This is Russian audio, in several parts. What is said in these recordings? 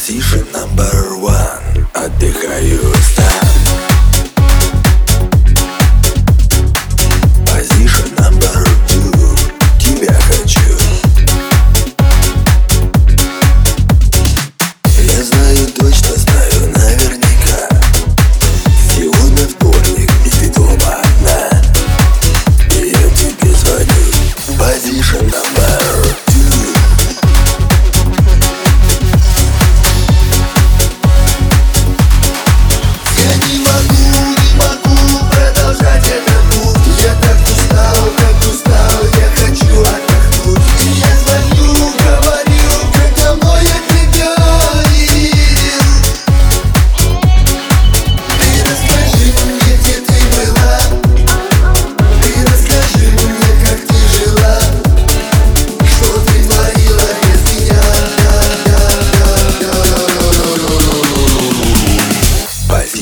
Position number one Отдыхаю там Position number two Тебя хочу Я знаю точно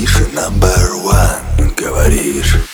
тише, number one, говоришь.